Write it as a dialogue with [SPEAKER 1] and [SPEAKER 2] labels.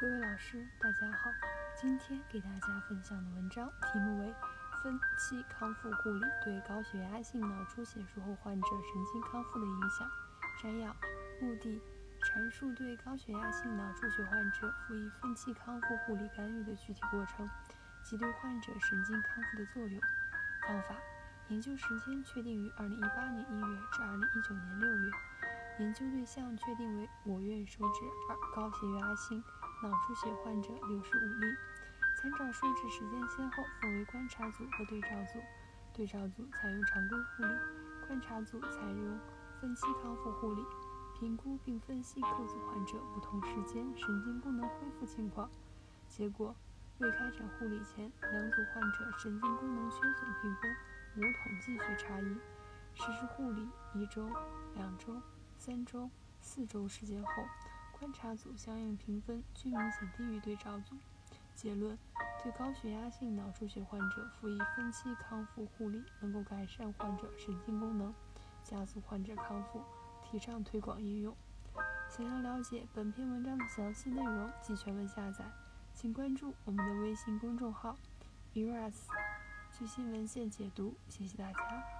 [SPEAKER 1] 各位老师，大家好。今天给大家分享的文章题目为《分期康复护理对高血压性脑出血术后患者神经康复的影响》。摘要：目的：阐述对高血压性脑出血患者辅以分期康复护理干预的具体过程及对患者神经康复的作用。方法：研究时间确定于2018年1月至2019年6月。研究对象确定为我院收治二高血压性脑出血患者六十五例，参照收治时间先后分为观察组和对照组。对照组采用常规护理，观察组采用分期康复护理，评估并分析各组患者不同时间神经功能恢复情况。结果，未开展护理前，两组患者神经功能缺损评分无统计学差异。实施护理一周、两周。三周、四周时间后，观察组相应评分均明显低于对照组。结论：对高血压性脑出血患者辅以分期康复护理，能够改善患者神经功能，加速患者康复，提倡推广应用。想要了解本篇文章的详细内容及全文下载，请关注我们的微信公众号 “eras”，最新文献解读。谢谢大家。